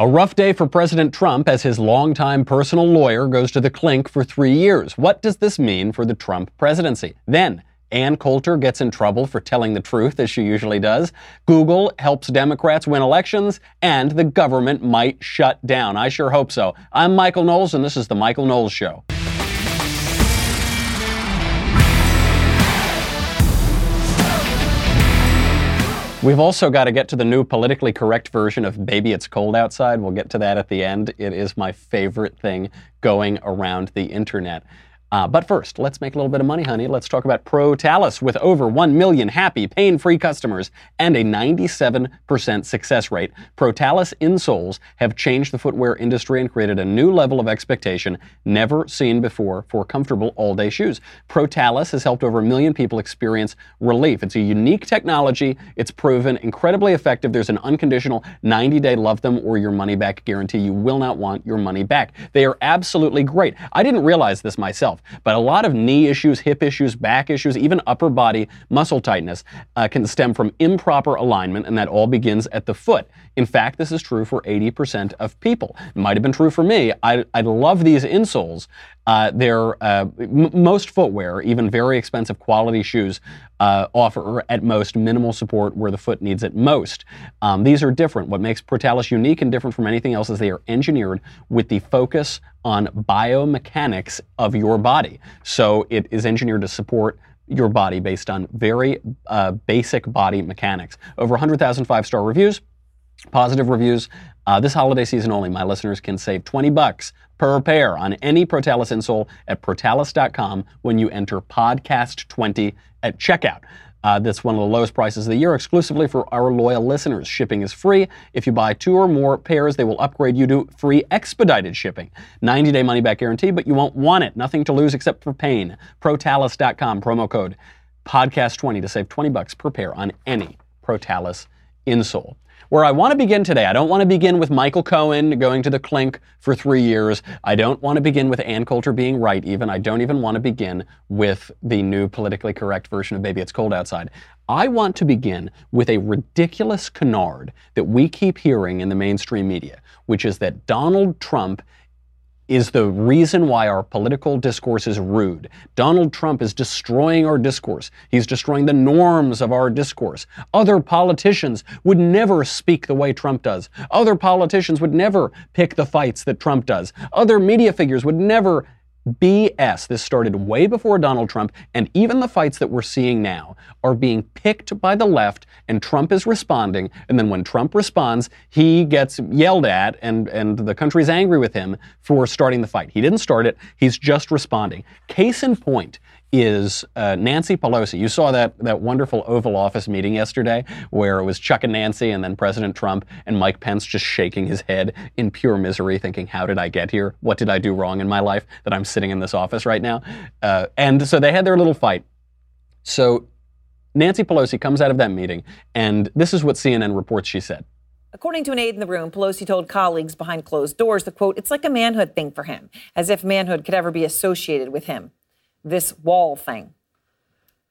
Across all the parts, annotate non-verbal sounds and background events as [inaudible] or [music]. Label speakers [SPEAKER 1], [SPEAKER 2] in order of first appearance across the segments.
[SPEAKER 1] A rough day for President Trump as his longtime personal lawyer goes to the clink for three years. What does this mean for the Trump presidency? Then, Ann Coulter gets in trouble for telling the truth, as she usually does. Google helps Democrats win elections, and the government might shut down. I sure hope so. I'm Michael Knowles, and this is The Michael Knowles Show. We've also got to get to the new politically correct version of Baby It's Cold Outside. We'll get to that at the end. It is my favorite thing going around the internet. Uh, but first, let's make a little bit of money, honey. Let's talk about Protalus with over 1 million happy, pain free customers and a 97% success rate. Protalus insoles have changed the footwear industry and created a new level of expectation never seen before for comfortable all day shoes. Protalus has helped over a million people experience relief. It's a unique technology, it's proven incredibly effective. There's an unconditional 90 day love them or your money back guarantee. You will not want your money back. They are absolutely great. I didn't realize this myself. But a lot of knee issues, hip issues, back issues, even upper body muscle tightness uh, can stem from improper alignment, and that all begins at the foot. In fact, this is true for 80% of people. It might have been true for me. I, I love these insoles. Uh, they're uh, m- most footwear, even very expensive quality shoes, uh, offer at most minimal support where the foot needs it most. Um, these are different. What makes Protalus unique and different from anything else is they are engineered with the focus on biomechanics of your body. So it is engineered to support your body based on very uh, basic body mechanics. Over 100,000 five-star reviews positive reviews. Uh, this holiday season only, my listeners can save 20 bucks per pair on any Protalus insole at protalus.com when you enter podcast20 at checkout. Uh, that's one of the lowest prices of the year, exclusively for our loyal listeners. Shipping is free. If you buy two or more pairs, they will upgrade you to free expedited shipping. 90 day money back guarantee, but you won't want it. Nothing to lose except for pain. Protalus.com, promo code podcast20 to save 20 bucks per pair on any Protalus insole where I want to begin today. I don't want to begin with Michael Cohen going to the clink for three years. I don't want to begin with Ann Coulter being right, even. I don't even want to begin with the new politically correct version of Baby It's Cold Outside. I want to begin with a ridiculous canard that we keep hearing in the mainstream media, which is that Donald Trump is the reason why our political discourse is rude. Donald Trump is destroying our discourse. He's destroying the norms of our discourse. Other politicians would never speak the way Trump does. Other politicians would never pick the fights that Trump does. Other media figures would never BS. This started way before Donald Trump, and even the fights that we're seeing now are being picked by the left, and Trump is responding. And then when Trump responds, he gets yelled at, and, and the country's angry with him for starting the fight. He didn't start it, he's just responding. Case in point, is uh, Nancy Pelosi. You saw that, that wonderful Oval Office meeting yesterday where it was Chuck and Nancy and then President Trump and Mike Pence just shaking his head in pure misery, thinking, How did I get here? What did I do wrong in my life that I'm sitting in this office right now? Uh, and so they had their little fight. So Nancy Pelosi comes out of that meeting, and this is what CNN reports she said.
[SPEAKER 2] According to an aide in the room, Pelosi told colleagues behind closed doors the quote, it's like a manhood thing for him, as if manhood could ever be associated with him this wall thing.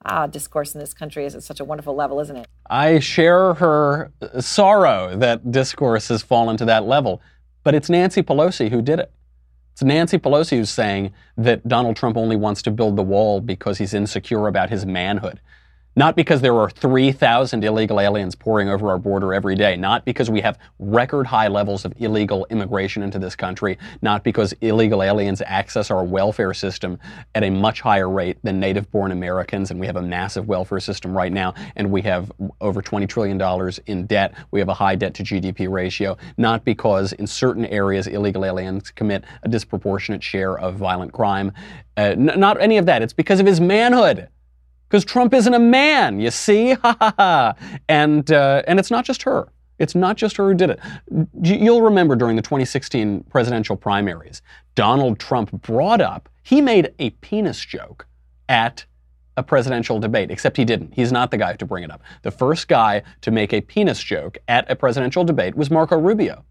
[SPEAKER 2] Ah, discourse in this country is at such a wonderful level, isn't it?
[SPEAKER 1] I share her sorrow that discourse has fallen to that level, but it's Nancy Pelosi who did it. It's Nancy Pelosi who's saying that Donald Trump only wants to build the wall because he's insecure about his manhood. Not because there are 3,000 illegal aliens pouring over our border every day. Not because we have record high levels of illegal immigration into this country. Not because illegal aliens access our welfare system at a much higher rate than native born Americans. And we have a massive welfare system right now. And we have over $20 trillion in debt. We have a high debt to GDP ratio. Not because in certain areas illegal aliens commit a disproportionate share of violent crime. Uh, n- not any of that. It's because of his manhood because Trump isn't a man, you see? [laughs] Ha ha ha. And, uh, and it's not just her. It's not just her who did it. You'll remember during the 2016 presidential primaries, Donald Trump brought up, he made a penis joke at a presidential debate, except he didn't. He's not the guy to bring it up. The first guy to make a penis joke at a presidential debate was Marco Rubio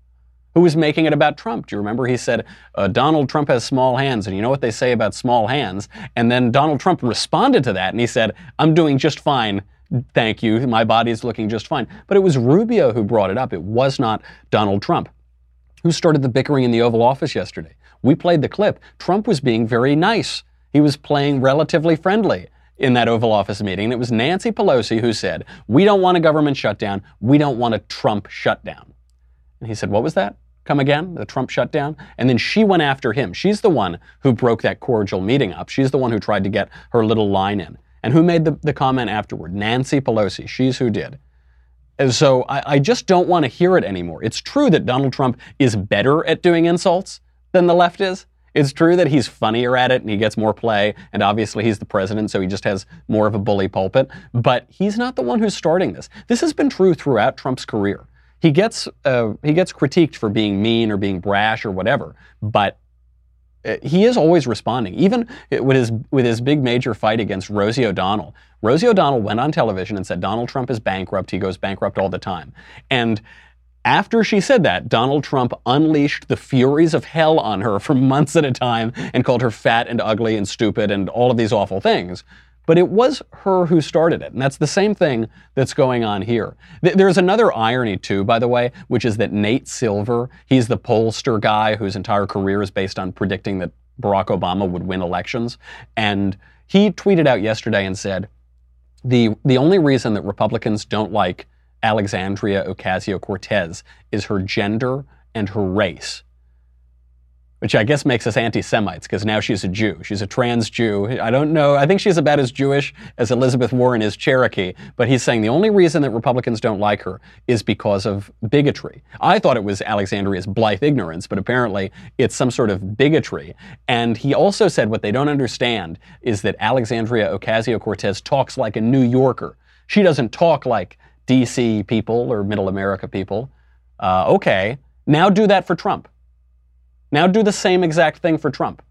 [SPEAKER 1] who was making it about Trump. Do you remember? He said, uh, Donald Trump has small hands, and you know what they say about small hands? And then Donald Trump responded to that, and he said, I'm doing just fine. Thank you. My body is looking just fine. But it was Rubio who brought it up. It was not Donald Trump. who started the bickering in the Oval Office yesterday. We played the clip. Trump was being very nice. He was playing relatively friendly in that Oval Office meeting. It was Nancy Pelosi who said, We don't want a government shutdown. We don't want a Trump shutdown. And he said, What was that? Come again? The Trump shutdown? And then she went after him. She's the one who broke that cordial meeting up. She's the one who tried to get her little line in. And who made the, the comment afterward? Nancy Pelosi. She's who did. And so I, I just don't want to hear it anymore. It's true that Donald Trump is better at doing insults than the left is. It's true that he's funnier at it and he gets more play, and obviously he's the president, so he just has more of a bully pulpit. But he's not the one who's starting this. This has been true throughout Trump's career. He gets uh, he gets critiqued for being mean or being brash or whatever, but uh, he is always responding. Even with his with his big major fight against Rosie O'Donnell, Rosie O'Donnell went on television and said Donald Trump is bankrupt. He goes bankrupt all the time, and after she said that, Donald Trump unleashed the furies of hell on her [laughs] for months at a time and called her fat and ugly and stupid and all of these awful things. But it was her who started it. And that's the same thing that's going on here. There's another irony, too, by the way, which is that Nate Silver, he's the pollster guy whose entire career is based on predicting that Barack Obama would win elections. And he tweeted out yesterday and said, the, the only reason that Republicans don't like Alexandria Ocasio Cortez is her gender and her race, which I guess makes us anti Semites because now she's a Jew. She's a trans Jew. I don't know. I think she's about as Jewish as Elizabeth Warren is Cherokee, but he's saying the only reason that Republicans don't like her is because of bigotry. I thought it was Alexandria's blithe ignorance, but apparently it's some sort of bigotry. And he also said what they don't understand is that Alexandria Ocasio Cortez talks like a New Yorker. She doesn't talk like DC people or middle America people. Uh, okay, now do that for Trump. Now do the same exact thing for Trump.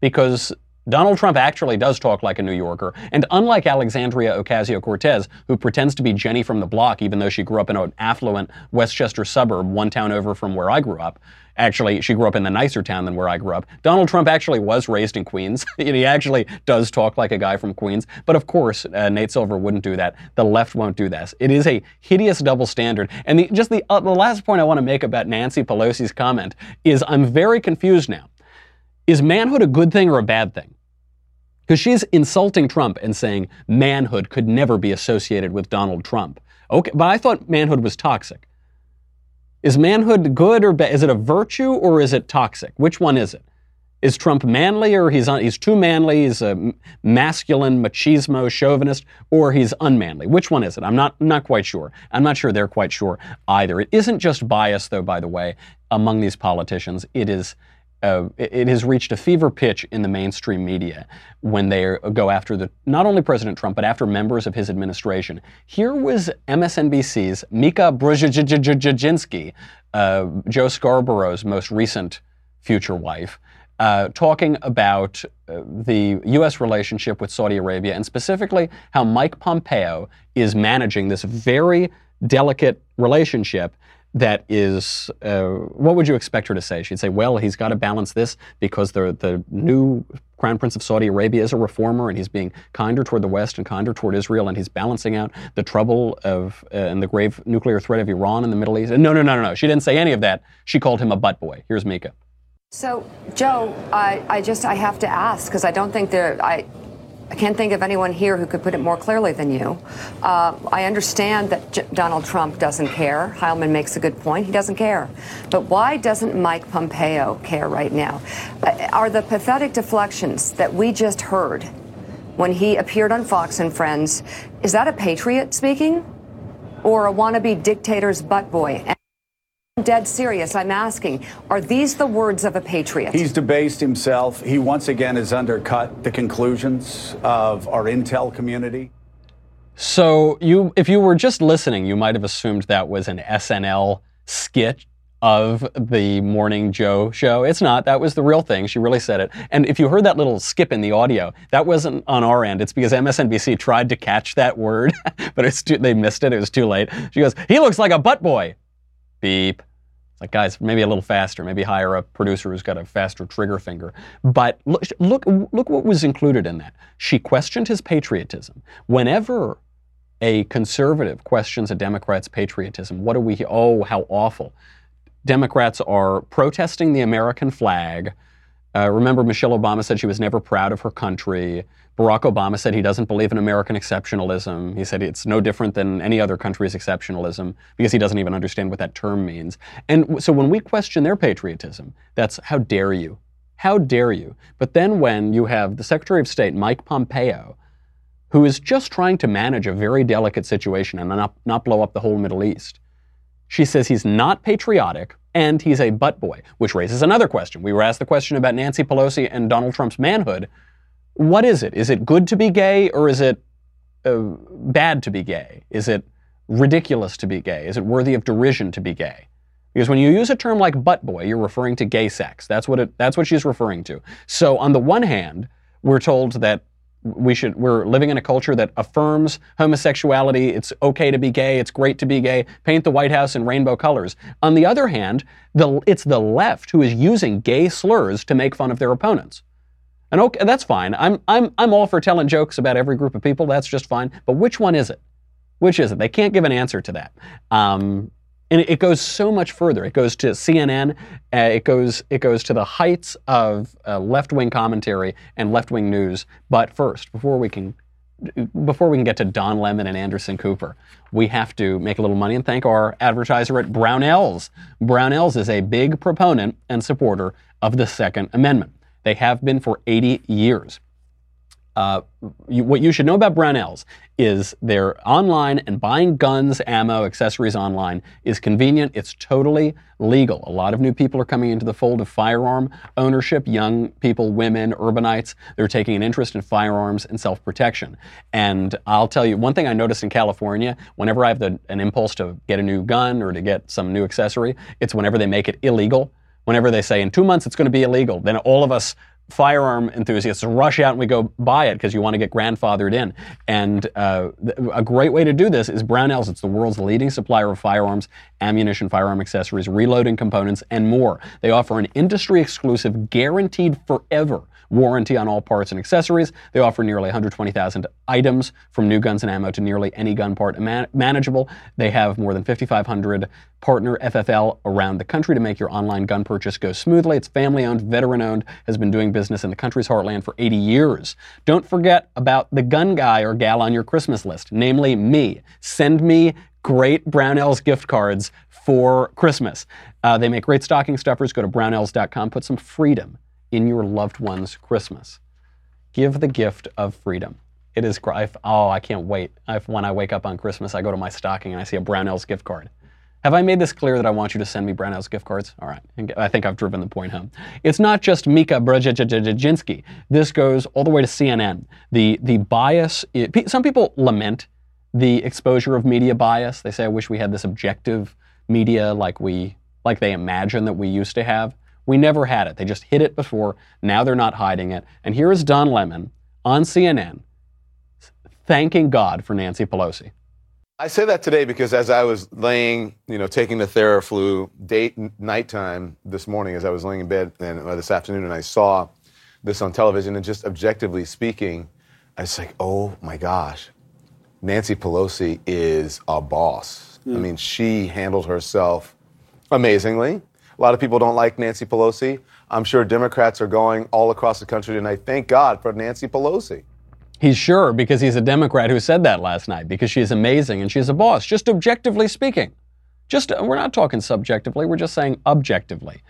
[SPEAKER 1] Because Donald Trump actually does talk like a New Yorker. And unlike Alexandria Ocasio Cortez, who pretends to be Jenny from the block, even though she grew up in an affluent Westchester suburb, one town over from where I grew up, Actually, she grew up in the nicer town than where I grew up. Donald Trump actually was raised in Queens. [laughs] he actually does talk like a guy from Queens. But of course, uh, Nate Silver wouldn't do that. The left won't do this. It is a hideous double standard. And the, just the, uh, the last point I want to make about Nancy Pelosi's comment is I'm very confused now. Is manhood a good thing or a bad thing? Because she's insulting Trump and saying manhood could never be associated with Donald Trump. Okay, but I thought manhood was toxic. Is manhood good or bad? Is it a virtue or is it toxic? Which one is it? Is Trump manly or he's, un- he's too manly, he's a masculine, machismo, chauvinist, or he's unmanly? Which one is it? I'm not, not quite sure. I'm not sure they're quite sure either. It isn't just bias, though, by the way, among these politicians. It is uh, it, has reached a fever pitch in the mainstream media when they go after the not only President Trump but after members of his administration. Here was MSNBC's Mika Brzezinski, uh, Joe Scarborough's most recent future wife. Uh, talking about uh, the U.S. relationship with Saudi Arabia and specifically how Mike Pompeo is managing this very delicate relationship that is, uh, what would you expect her to say? She'd say, well, he's got to balance this because the, the new Crown Prince of Saudi Arabia is a reformer and he's being kinder toward the West and kinder toward Israel and he's balancing out the trouble of uh, and the grave nuclear threat of Iran in the Middle East. No, no, no, no, no. She didn't say any of that. She called him a butt boy. Here's Mika.
[SPEAKER 3] So, Joe, I, I just I have to ask because I don't think there I I can't think of anyone here who could put it more clearly than you. Uh, I understand that J- Donald Trump doesn't care. Heilemann makes a good point. He doesn't care. But why doesn't Mike Pompeo care right now? Uh, are the pathetic deflections that we just heard when he appeared on Fox and Friends, is that a patriot speaking? Or a wannabe dictator's butt boy? Dead serious. I'm asking, are these the words of a patriot?
[SPEAKER 4] He's debased himself. He once again has undercut the conclusions of our intel community.
[SPEAKER 1] So you if you were just listening, you might have assumed that was an SNL skit of the Morning Joe show. It's not. That was the real thing. She really said it. And if you heard that little skip in the audio, that wasn't on our end. It's because MSNBC tried to catch that word, [laughs] but it's too, they missed it. It was too late. She goes, "He looks like a butt boy." Beep. It's like, guys, maybe a little faster. Maybe hire a producer who's got a faster trigger finger. But look, look, look what was included in that. She questioned his patriotism. Whenever a conservative questions a Democrat's patriotism, what do we? Oh, how awful! Democrats are protesting the American flag. Uh, remember, Michelle Obama said she was never proud of her country. Barack Obama said he doesn't believe in American exceptionalism. He said it's no different than any other country's exceptionalism because he doesn't even understand what that term means. And so when we question their patriotism, that's how dare you? How dare you? But then when you have the Secretary of State, Mike Pompeo, who is just trying to manage a very delicate situation and not, not blow up the whole Middle East, she says he's not patriotic and he's a butt boy, which raises another question. We were asked the question about Nancy Pelosi and Donald Trump's manhood what is it? Is it good to be gay or is it uh, bad to be gay? Is it ridiculous to be gay? Is it worthy of derision to be gay? Because when you use a term like butt boy, you're referring to gay sex. That's what it, that's what she's referring to. So on the one hand, we're told that we should we're living in a culture that affirms homosexuality. It's okay to be gay. It's great to be gay. Paint the White House in rainbow colors. On the other hand, the, it's the left who is using gay slurs to make fun of their opponents. And okay, that's fine. I'm, I'm, I'm all for telling jokes about every group of people. That's just fine. But which one is it? Which is it? They can't give an answer to that. Um, and it goes so much further. It goes to CNN. Uh, it goes it goes to the heights of uh, left-wing commentary and left-wing news. But first, before we can before we can get to Don Lemon and Anderson Cooper, we have to make a little money and thank our advertiser at Brownells. Brownells is a big proponent and supporter of the Second Amendment. They have been for 80 years. Uh, you, what you should know about Brownells is they're online and buying guns, ammo, accessories online is convenient. It's totally legal. A lot of new people are coming into the fold of firearm ownership. Young people, women, urbanites, they're taking an interest in firearms and self protection. And I'll tell you one thing I noticed in California whenever I have the, an impulse to get a new gun or to get some new accessory, it's whenever they make it illegal whenever they say in two months it's going to be illegal, then all of us firearm enthusiasts rush out and we go buy it because you want to get grandfathered in. And uh, a great way to do this is Brownells. It's the world's leading supplier of firearms, ammunition, firearm accessories, reloading components, and more. They offer an industry exclusive, guaranteed forever warranty on all parts and accessories. They offer nearly 120,000 items from new guns and ammo to nearly any gun part man- manageable. They have more than 5,500 partner FFL around the country to make your online gun purchase go smoothly. It's family owned, veteran owned, has been doing business in the country's heartland for 80 years. Don't forget about the gun guy or gal on your Christmas list, namely me. Send me great Brownells gift cards for Christmas. Uh, they make great stocking stuffers. Go to brownells.com. Put some freedom in your loved one's Christmas. Give the gift of freedom. It is, oh, I can't wait. If, when I wake up on Christmas, I go to my stocking and I see a Brownells gift card. Have I made this clear that I want you to send me Brownells gift cards? All right, I think I've driven the point home. It's not just Mika Brzezinski. This goes all the way to CNN. The, the bias, it, some people lament the exposure of media bias. They say, I wish we had this objective media like we, like they imagine that we used to have. We never had it. They just hid it before. Now they're not hiding it. And here is Don Lemon on CNN thanking God for Nancy Pelosi.
[SPEAKER 5] I say that today because as I was laying, you know, taking the Theraflu date nighttime this morning, as I was laying in bed and uh, this afternoon, and I saw this on television, and just objectively speaking, I was like, oh my gosh, Nancy Pelosi is a boss. Mm. I mean, she handled herself amazingly. A lot of people don't like Nancy Pelosi. I'm sure Democrats are going all across the country tonight. Thank God for Nancy Pelosi.
[SPEAKER 1] He's sure because he's a Democrat who said that last night because she's amazing and she's a boss, just objectively speaking. Just we're not talking subjectively, we're just saying objectively.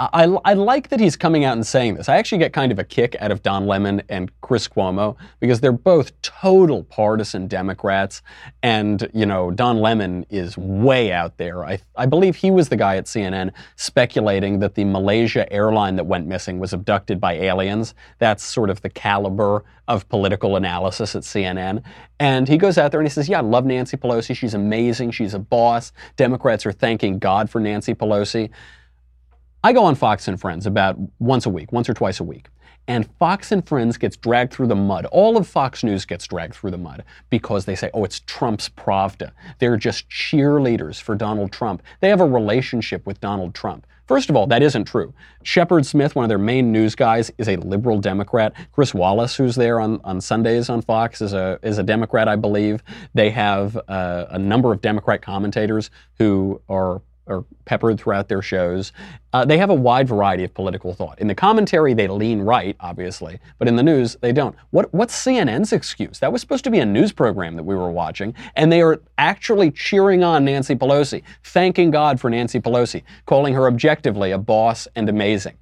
[SPEAKER 1] I, I, like that he's coming out and saying this. I actually get kind of a kick out of Don Lemon and Chris Cuomo because they're both total partisan Democrats. And, you know, Don Lemon is way out there. I, I believe he was the guy at CNN speculating that the Malaysia airline that went missing was abducted by aliens. That's sort of the caliber of political analysis at CNN. And he goes out there and he says, Yeah, I love Nancy Pelosi. She's amazing. She's a boss. Democrats are thanking God for Nancy Pelosi. I go on Fox and Friends about once a week, once or twice a week. And Fox and Friends gets dragged through the mud. All of Fox News gets dragged through the mud because they say, oh, it's Trump's Pravda. They're just cheerleaders for Donald Trump. They have a relationship with Donald Trump. First of all, that isn't true. Shepard Smith, one of their main news guys, is a liberal Democrat. Chris Wallace, who's there on, on Sundays on Fox, is a, is a Democrat, I believe. They have uh, a number of Democrat commentators who are are peppered throughout their shows. Uh, they have a wide variety of political thought. In the commentary, they lean right, obviously, but in the news, they don't. What, what's CNN's excuse? That was supposed to be a news program that we were watching, and they are actually cheering on Nancy Pelosi, thanking God for Nancy Pelosi, calling her objectively a boss and amazing.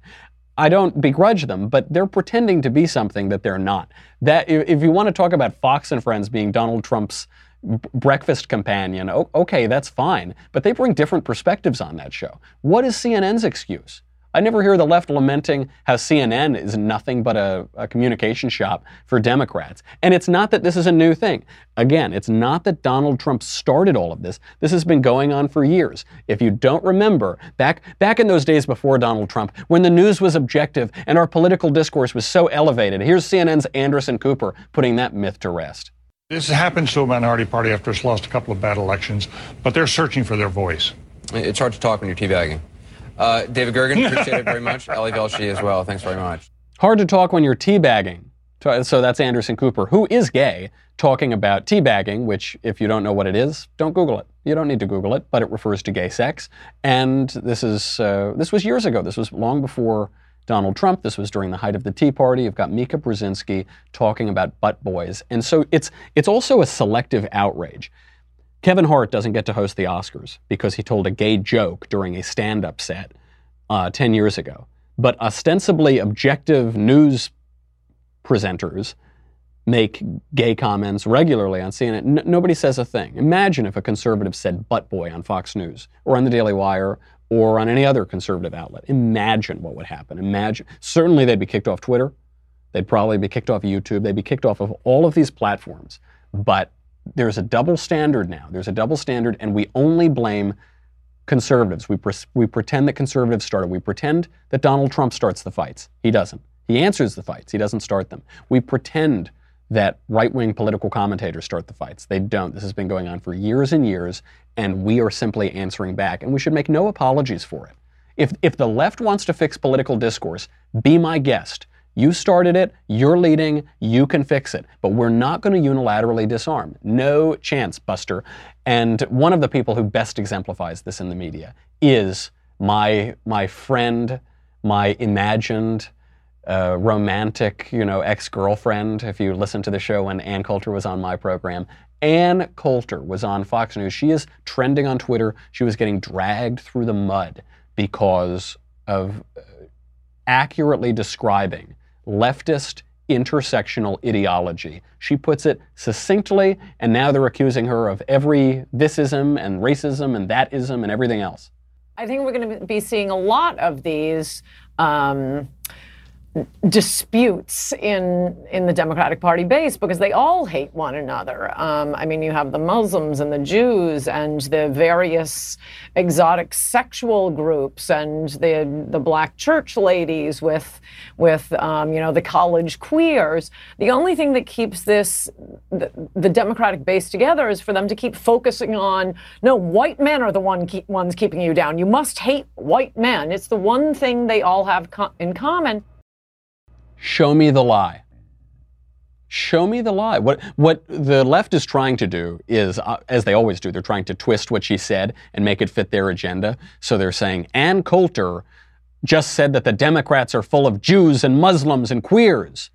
[SPEAKER 1] I don't begrudge them, but they're pretending to be something that they're not. That if you want to talk about Fox and Friends being Donald Trump's breakfast companion, okay, that's fine. But they bring different perspectives on that show. What is CNN's excuse? I never hear the left lamenting how CNN is nothing but a, a, communication shop for Democrats. And it's not that this is a new thing. Again, it's not that Donald Trump started all of this. This has been going on for years. If you don't remember, back, back in those days before Donald Trump, when the news was objective and our political discourse was so elevated, here's CNN's Anderson Cooper putting that myth to rest.
[SPEAKER 6] This happens to a minority party after it's lost a couple of bad elections, but they're searching for their voice.
[SPEAKER 7] It's hard to talk when you're teabagging. Uh, David Gergen, appreciate it very much. [laughs] Ali Velshi as well. Thanks very much.
[SPEAKER 1] Hard to talk when you're teabagging. So that's Anderson Cooper, who is gay, talking about teabagging, which, if you don't know what it is, don't Google it. You don't need to Google it, but it refers to gay sex. And this is uh, this was years ago. This was long before Donald Trump. This was during the height of the Tea Party. You've got Mika Brzezinski talking about butt boys. And so it's, it's also a selective outrage. Kevin Hart doesn't get to host the Oscars because he told a gay joke during a stand up set uh, 10 years ago. But ostensibly objective news presenters make gay comments regularly on CNN. N- nobody says a thing. Imagine if a conservative said butt boy on Fox News or on the Daily Wire or on any other conservative outlet. Imagine what would happen. Imagine. Certainly, they'd be kicked off Twitter. They'd probably be kicked off YouTube. They'd be kicked off of all of these platforms. But there's a double standard now. There's a double standard, and we only blame conservatives. We, pre- we pretend that conservatives started. We pretend that Donald Trump starts the fights. He doesn't. He answers the fights. He doesn't start them. We pretend that right wing political commentators start the fights. They don't. This has been going on for years and years, and we are simply answering back. And we should make no apologies for it. If, if the left wants to fix political discourse, be my guest. You started it, you're leading, you can fix it. But we're not going to unilaterally disarm. No chance, Buster. And one of the people who best exemplifies this in the media is my, my friend, my imagined, uh, romantic, you know, ex-girlfriend. If you listen to the show when Ann Coulter was on my program, Ann Coulter was on Fox News. She is trending on Twitter. She was getting dragged through the mud because of uh, accurately describing leftist intersectional ideology. She puts it succinctly, and now they're accusing her of every thisism and racism and thatism and everything else.
[SPEAKER 8] I think we're going to be seeing a lot of these. Um, disputes in in the Democratic Party base because they all hate one another. Um, I mean, you have the Muslims and the Jews and the various exotic sexual groups and the the black church ladies with with um, you know the college queers. The only thing that keeps this the, the, Democratic base together is for them to keep focusing on no white men are the one keep, ones keeping you down. You must hate white men. It's the one thing they all have co- in common.
[SPEAKER 1] Show me the lie. Show me the lie. What, what the left is trying to do is, uh, as they always do, they're trying to twist what she said and make it fit their agenda. So they're saying Ann Coulter just said that the Democrats are full of Jews and Muslims and queers.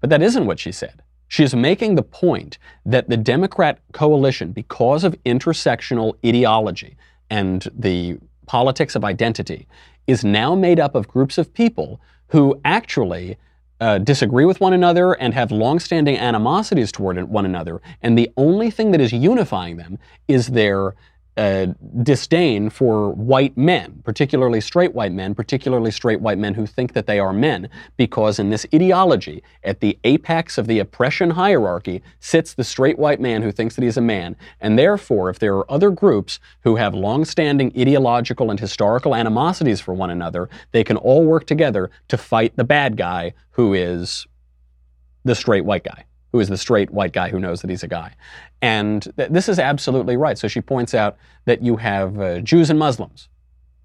[SPEAKER 1] But that isn't what she said. She's making the point that the Democrat coalition, because of intersectional ideology and the politics of identity, is now made up of groups of people who actually uh, disagree with one another and have longstanding animosities toward one another, and the only thing that is unifying them is their uh, disdain for white men, particularly straight white men, particularly straight white men who think that they are men, because in this ideology, at the apex of the oppression hierarchy, sits the straight white man who thinks that he's a man. And therefore, if there are other groups who have long-standing ideological and historical animosities for one another, they can all work together to fight the bad guy who is the straight white guy who is the straight white guy who knows that he's a guy. And th- this is absolutely right. So she points out that you have uh, Jews and Muslims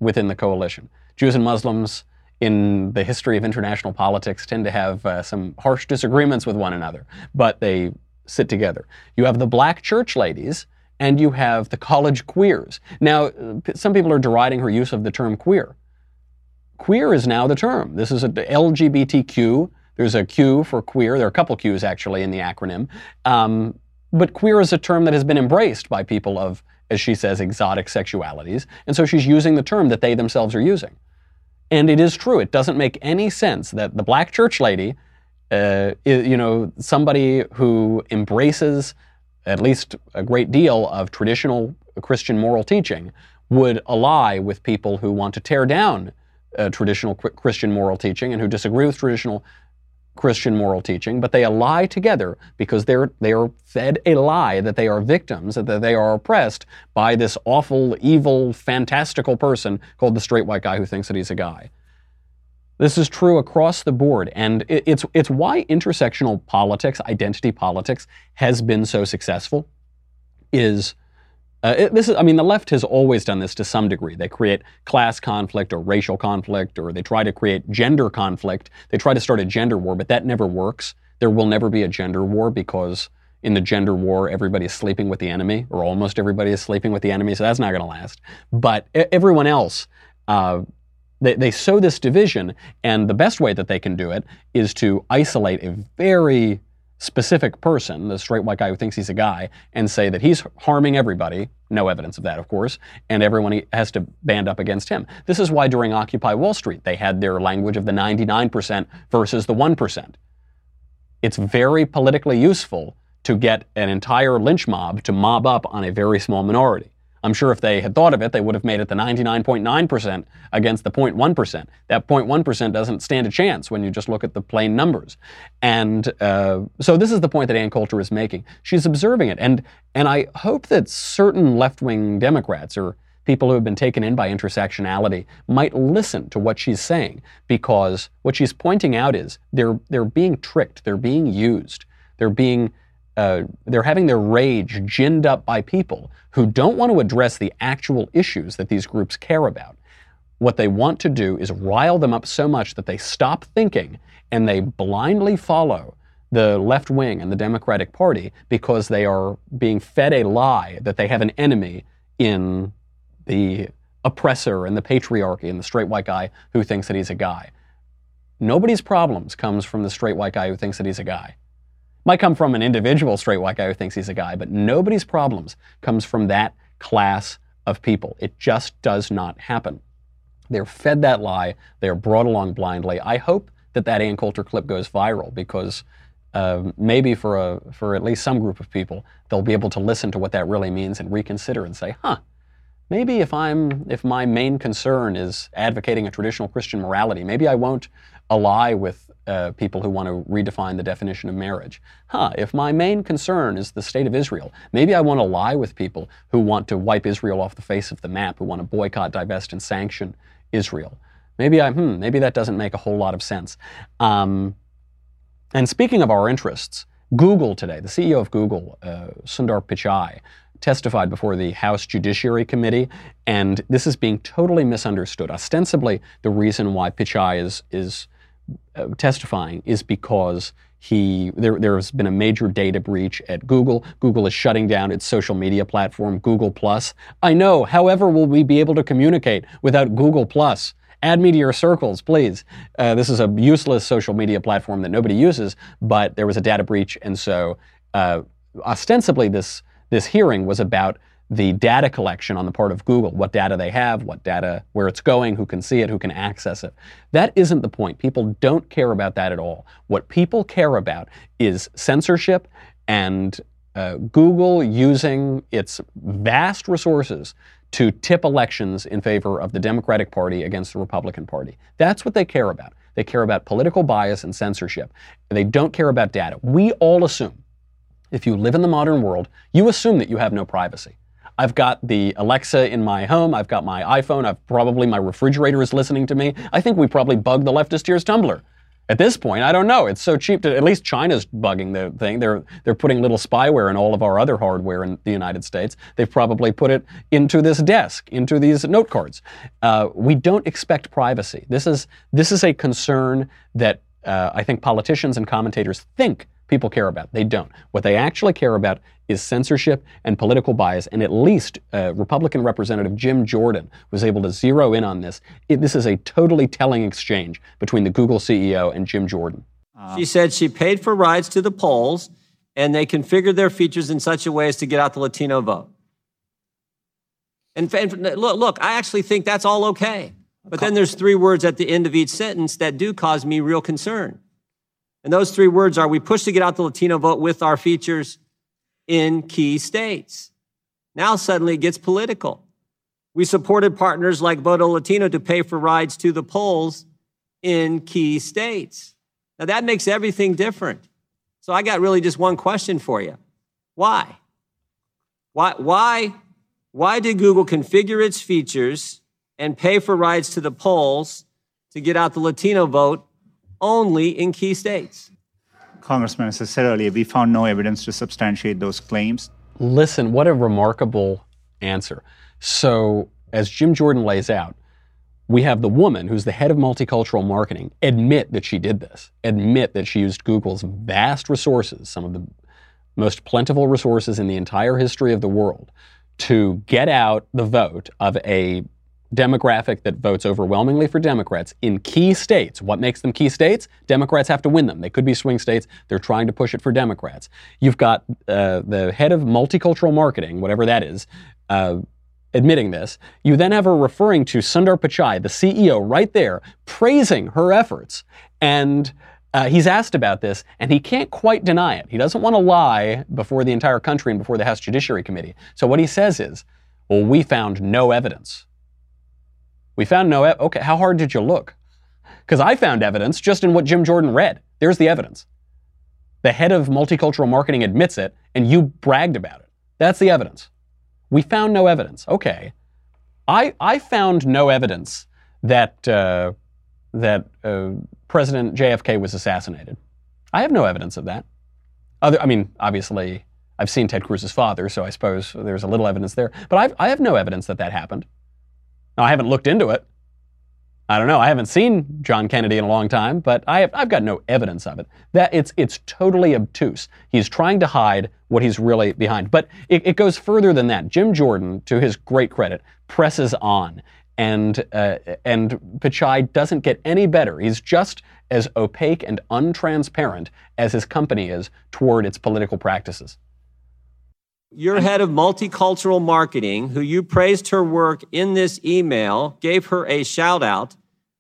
[SPEAKER 1] within the coalition. Jews and Muslims in the history of international politics tend to have uh, some harsh disagreements with one another, but they sit together. You have the black church ladies and you have the college queers. Now, uh, some people are deriding her use of the term queer. Queer is now the term. This is a LGBTQ. There's a Q for queer. There are a couple Qs actually in the acronym. Um, but queer is a term that has been embraced by people of, as she says, exotic sexualities. And so she's using the term that they themselves are using. And it is true. It doesn't make any sense that the black church lady, uh, i- you know, somebody who embraces at least a great deal of traditional Christian moral teaching, would ally with people who want to tear down uh, traditional Christian moral teaching and who disagree with traditional Christian moral teaching, but they ally together because they're they are fed a lie that they are victims, that they are oppressed by this awful, evil, fantastical person called the straight white guy who thinks that he's a guy. This is true across the board, and it- it's it's why intersectional politics, identity politics, has been so successful. Is uh, it, this is, I mean, the left has always done this to some degree. They create class conflict or racial conflict, or they try to create gender conflict. They try to start a gender war, but that never works. There will never be a gender war because in the gender war, everybody is sleeping with the enemy, or almost everybody is sleeping with the enemy, so that's not going to last. But everyone else, uh, they, they sow this division, and the best way that they can do it is to isolate a very specific person, the straight white guy who thinks he's a guy, and say that he's harming everybody. No evidence of that, of course, and everyone has to band up against him. This is why during Occupy Wall Street they had their language of the 99% versus the 1%. It's very politically useful to get an entire lynch mob to mob up on a very small minority. I'm sure if they had thought of it, they would have made it the 99.9% against the 0.1%. That 0.1% doesn't stand a chance when you just look at the plain numbers. And uh, so this is the point that Ann Coulter is making. She's observing it. And, and I hope that certain left wing Democrats or people who have been taken in by intersectionality might listen to what she's saying because what she's pointing out is they're, they're being tricked, they're being used, they're being uh, they're having their rage ginned up by people who don't want to address the actual issues that these groups care about. What they want to do is rile them up so much that they stop thinking and they blindly follow the left wing and the Democratic Party because they are being fed a lie that they have an enemy in the oppressor and the patriarchy and the straight white guy who thinks that he's a guy. Nobody's problems comes from the straight white guy who thinks that he's a guy might come from an individual straight white guy who thinks he's a guy, but nobody's problems comes from that class of people. It just does not happen. They're fed that lie. They're brought along blindly. I hope that that Ann Coulter clip goes viral because uh, maybe for a for at least some group of people, they'll be able to listen to what that really means and reconsider and say, huh. Maybe if I'm if my main concern is advocating a traditional Christian morality, maybe I won't ally with uh, people who want to redefine the definition of marriage. Huh, if my main concern is the state of Israel, maybe I want to lie with people who want to wipe Israel off the face of the map, who want to boycott, divest, and sanction Israel. Maybe I, hmm, maybe that doesn't make a whole lot of sense. Um, and speaking of our interests, Google today, the CEO of Google, uh, Sundar Pichai, testified before the House Judiciary Committee, and this is being totally misunderstood. Ostensibly, the reason why Pichai is is testifying is because he there, there has been a major data breach at Google. Google is shutting down its social media platform, Google Plus. I know. However, will we be able to communicate without Google Plus? Add me to your circles, please. Uh, this is a useless social media platform that nobody uses, but there was a data breach, and so uh, ostensibly this this hearing was about the data collection on the part of Google, what data they have, what data, where it's going, who can see it, who can access it. That isn't the point. People don't care about that at all. What people care about is censorship and uh, Google using its vast resources to tip elections in favor of the Democratic Party against the Republican Party. That's what they care about. They care about political bias and censorship. They don't care about data. We all assume if you live in the modern world, you assume that you have no privacy. I've got the Alexa in my home. I've got my iPhone. I've probably my refrigerator is listening to me. I think we probably bugged the leftist tears tumbler. At this point, I don't know. It's so cheap to at least China's bugging the thing. They're they're putting little spyware in all of our other hardware in the United States. They've probably put it into this desk, into these note cards. Uh, we don't expect privacy. This is this is a concern that uh, I think politicians and commentators think people care about. They don't. What they actually care about is censorship and political bias. And at least uh, Republican Representative Jim Jordan was able to zero in on this. It, this is a totally telling exchange between the Google CEO and Jim Jordan.
[SPEAKER 9] She said she paid for rides to the polls and they configured their features in such a way as to get out the Latino vote. And, and look, look, I actually think that's all okay. But then there's three words at the end of each sentence that do cause me real concern. And those three words are we push to get out the Latino vote with our features in key states. Now suddenly it gets political. We supported partners like Voto Latino to pay for rides to the polls in key states. Now that makes everything different. So I got really just one question for you. Why? Why, why, why did Google configure its features and pay for rides to the polls to get out the Latino vote only in key states?
[SPEAKER 10] Congressman, as I said earlier, we found no evidence to substantiate those claims.
[SPEAKER 1] Listen, what a remarkable answer. So, as Jim Jordan lays out, we have the woman who's the head of multicultural marketing admit that she did this, admit that she used Google's vast resources, some of the most plentiful resources in the entire history of the world, to get out the vote of a demographic that votes overwhelmingly for Democrats in key states. What makes them key states? Democrats have to win them. They could be swing states. They're trying to push it for Democrats. You've got uh, the head of multicultural marketing, whatever that is, uh, admitting this. You then have her referring to Sundar Pichai, the CEO, right there, praising her efforts. And uh, he's asked about this, and he can't quite deny it. He doesn't want to lie before the entire country and before the House Judiciary Committee. So what he says is, well, we found no evidence. We found no, e- okay, how hard did you look? Because I found evidence just in what Jim Jordan read. There's the evidence. The head of multicultural marketing admits it, and you bragged about it. That's the evidence. We found no evidence. Okay. I, I found no evidence that, uh, that uh, President JFK was assassinated. I have no evidence of that. Other, I mean, obviously, I've seen Ted Cruz's father, so I suppose there's a little evidence there. But I've, I have no evidence that that happened. Now, I haven't looked into it. I don't know. I haven't seen John Kennedy in a long time, but I have, I've got no evidence of it. That it's it's totally obtuse. He's trying to hide what he's really behind. But it, it goes further than that. Jim Jordan, to his great credit, presses on, and uh, and Pichai doesn't get any better. He's just as opaque and untransparent as his company is toward its political practices.
[SPEAKER 9] Your head of multicultural marketing, who you praised her work in this email, gave her a shout out,